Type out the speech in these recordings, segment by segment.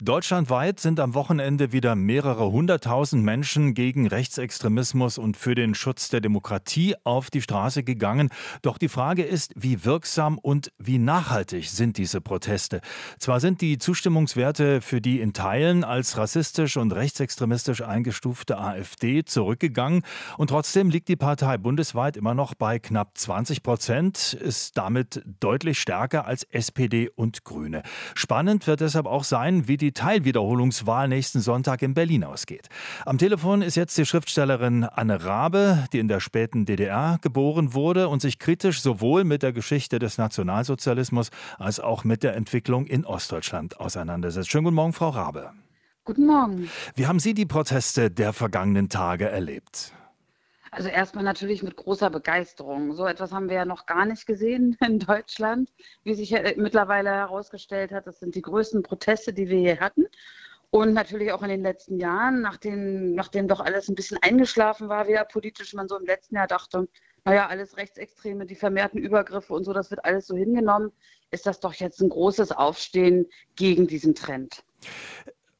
Deutschlandweit sind am Wochenende wieder mehrere hunderttausend Menschen gegen Rechtsextremismus und für den Schutz der Demokratie auf die Straße gegangen. Doch die Frage ist, wie wirksam und wie nachhaltig sind diese Proteste? Zwar sind die Zustimmungswerte für die in Teilen als rassistisch und rechtsextremistisch eingestufte AfD zurückgegangen und trotzdem liegt die Partei bundesweit immer noch bei knapp 20 Prozent, ist damit deutlich stärker als SPD und Grüne. Spannend wird deshalb auch sein, wie die Teilwiederholungswahl nächsten Sonntag in Berlin ausgeht. Am Telefon ist jetzt die Schriftstellerin Anne Rabe, die in der späten DDR geboren wurde und sich kritisch sowohl mit der Geschichte des Nationalsozialismus als auch mit der Entwicklung in Ostdeutschland auseinandersetzt. Schönen guten Morgen, Frau Rabe. Guten Morgen. Wie haben Sie die Proteste der vergangenen Tage erlebt? Also erstmal natürlich mit großer Begeisterung. So etwas haben wir ja noch gar nicht gesehen in Deutschland. Wie sich mittlerweile herausgestellt hat, das sind die größten Proteste, die wir hier hatten. Und natürlich auch in den letzten Jahren, nachdem, nachdem doch alles ein bisschen eingeschlafen war, wieder politisch, man so im letzten Jahr dachte, naja, alles Rechtsextreme, die vermehrten Übergriffe und so, das wird alles so hingenommen, ist das doch jetzt ein großes Aufstehen gegen diesen Trend.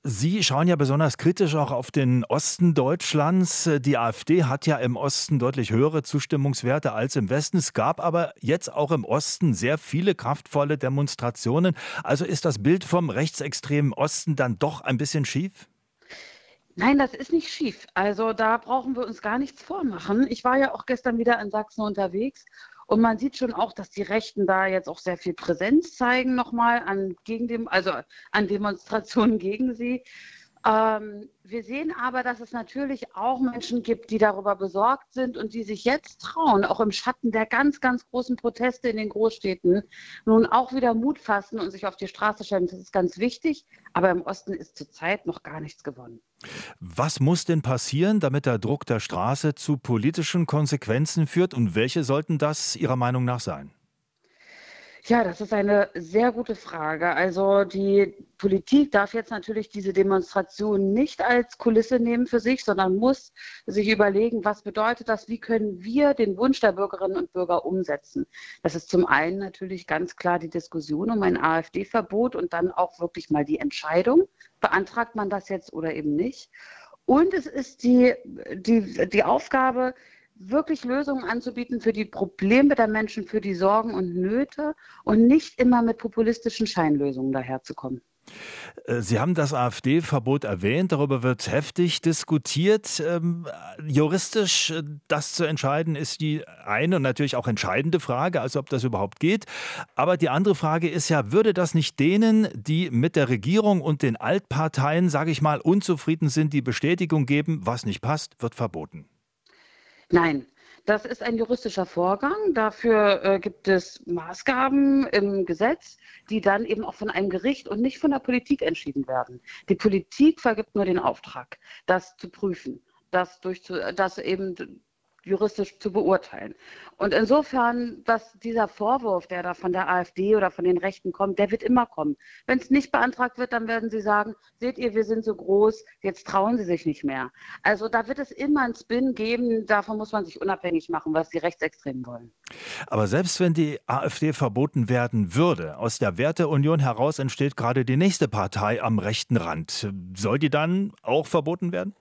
Sie schauen ja besonders kritisch auch auf den Osten Deutschlands. Die AfD hat ja im Osten deutlich höhere Zustimmungswerte als im Westen. Es gab aber jetzt auch im Osten sehr viele kraftvolle Demonstrationen. Also ist das Bild vom rechtsextremen Osten dann doch ein bisschen schief? Nein, das ist nicht schief. Also da brauchen wir uns gar nichts vormachen. Ich war ja auch gestern wieder in Sachsen unterwegs und man sieht schon auch, dass die Rechten da jetzt auch sehr viel Präsenz zeigen nochmal an gegen dem, also an Demonstrationen gegen sie. Ähm, wir sehen aber, dass es natürlich auch Menschen gibt, die darüber besorgt sind und die sich jetzt trauen, auch im Schatten der ganz, ganz großen Proteste in den Großstädten, nun auch wieder Mut fassen und sich auf die Straße stellen. Das ist ganz wichtig, aber im Osten ist zurzeit noch gar nichts gewonnen. Was muss denn passieren, damit der Druck der Straße zu politischen Konsequenzen führt und welche sollten das Ihrer Meinung nach sein? Ja, das ist eine sehr gute Frage. Also die Politik darf jetzt natürlich diese Demonstration nicht als Kulisse nehmen für sich, sondern muss sich überlegen, was bedeutet das, wie können wir den Wunsch der Bürgerinnen und Bürger umsetzen. Das ist zum einen natürlich ganz klar die Diskussion um ein AfD-Verbot und dann auch wirklich mal die Entscheidung, beantragt man das jetzt oder eben nicht. Und es ist die, die, die Aufgabe, wirklich Lösungen anzubieten für die Probleme der Menschen, für die Sorgen und Nöte und nicht immer mit populistischen Scheinlösungen daherzukommen. Äh, Sie haben das AfD-Verbot erwähnt, darüber wird heftig diskutiert. Ähm, juristisch äh, das zu entscheiden, ist die eine und natürlich auch entscheidende Frage, also ob das überhaupt geht. Aber die andere Frage ist ja, würde das nicht denen, die mit der Regierung und den Altparteien, sage ich mal, unzufrieden sind, die Bestätigung geben, was nicht passt, wird verboten? Nein, das ist ein juristischer Vorgang. Dafür äh, gibt es Maßgaben im Gesetz, die dann eben auch von einem Gericht und nicht von der Politik entschieden werden. Die Politik vergibt nur den Auftrag, das zu prüfen, das, durchzu, das eben juristisch zu beurteilen. Und insofern, dass dieser Vorwurf, der da von der AfD oder von den Rechten kommt, der wird immer kommen. Wenn es nicht beantragt wird, dann werden sie sagen, seht ihr, wir sind so groß, jetzt trauen sie sich nicht mehr. Also da wird es immer einen Spin geben, davon muss man sich unabhängig machen, was die Rechtsextremen wollen. Aber selbst wenn die AfD verboten werden würde, aus der Werteunion heraus entsteht gerade die nächste Partei am rechten Rand. Soll die dann auch verboten werden?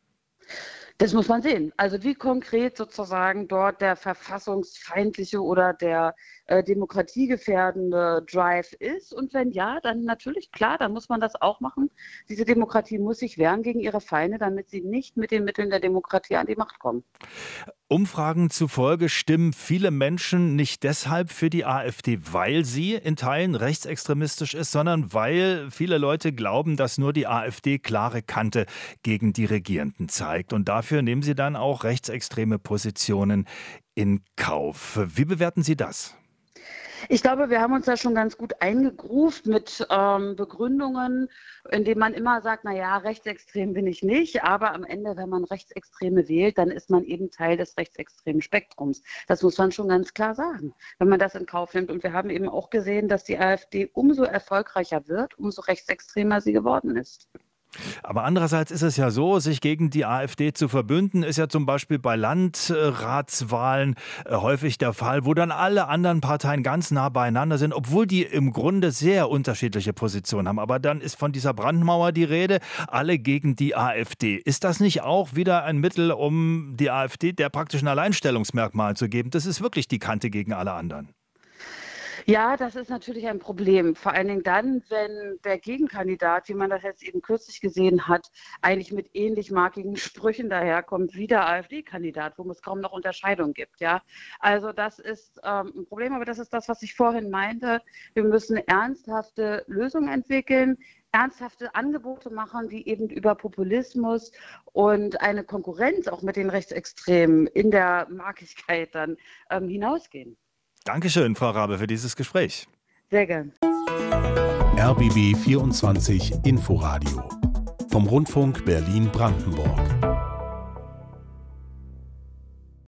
Das muss man sehen. Also wie konkret sozusagen dort der verfassungsfeindliche oder der äh, demokratiegefährdende Drive ist. Und wenn ja, dann natürlich klar, dann muss man das auch machen. Diese Demokratie muss sich wehren gegen ihre Feinde, damit sie nicht mit den Mitteln der Demokratie an die Macht kommen. Umfragen zufolge stimmen viele Menschen nicht deshalb für die AfD, weil sie in Teilen rechtsextremistisch ist, sondern weil viele Leute glauben, dass nur die AfD klare Kante gegen die Regierenden zeigt. Und dafür nehmen sie dann auch rechtsextreme Positionen in Kauf. Wie bewerten Sie das? Ich glaube, wir haben uns da schon ganz gut eingegruft mit ähm, Begründungen, indem man immer sagt, na ja, rechtsextrem bin ich nicht, aber am Ende, wenn man Rechtsextreme wählt, dann ist man eben Teil des rechtsextremen Spektrums. Das muss man schon ganz klar sagen, wenn man das in Kauf nimmt. Und wir haben eben auch gesehen, dass die AfD umso erfolgreicher wird, umso rechtsextremer sie geworden ist. Aber andererseits ist es ja so, sich gegen die AfD zu verbünden, ist ja zum Beispiel bei Landratswahlen äh, häufig der Fall, wo dann alle anderen Parteien ganz nah beieinander sind, obwohl die im Grunde sehr unterschiedliche Positionen haben. Aber dann ist von dieser Brandmauer die Rede, alle gegen die AfD. Ist das nicht auch wieder ein Mittel, um die AfD der praktischen Alleinstellungsmerkmal zu geben? Das ist wirklich die Kante gegen alle anderen. Ja, das ist natürlich ein Problem. Vor allen Dingen dann, wenn der Gegenkandidat, wie man das jetzt eben kürzlich gesehen hat, eigentlich mit ähnlich markigen Sprüchen daherkommt wie der AfD-Kandidat, wo es kaum noch Unterscheidung gibt. Ja, also das ist ähm, ein Problem, aber das ist das, was ich vorhin meinte. Wir müssen ernsthafte Lösungen entwickeln, ernsthafte Angebote machen, die eben über Populismus und eine Konkurrenz auch mit den Rechtsextremen in der Markigkeit dann ähm, hinausgehen. Dankeschön, Frau Rabe, für dieses Gespräch. Sehr gern. RBB 24 Inforadio vom Rundfunk Berlin-Brandenburg.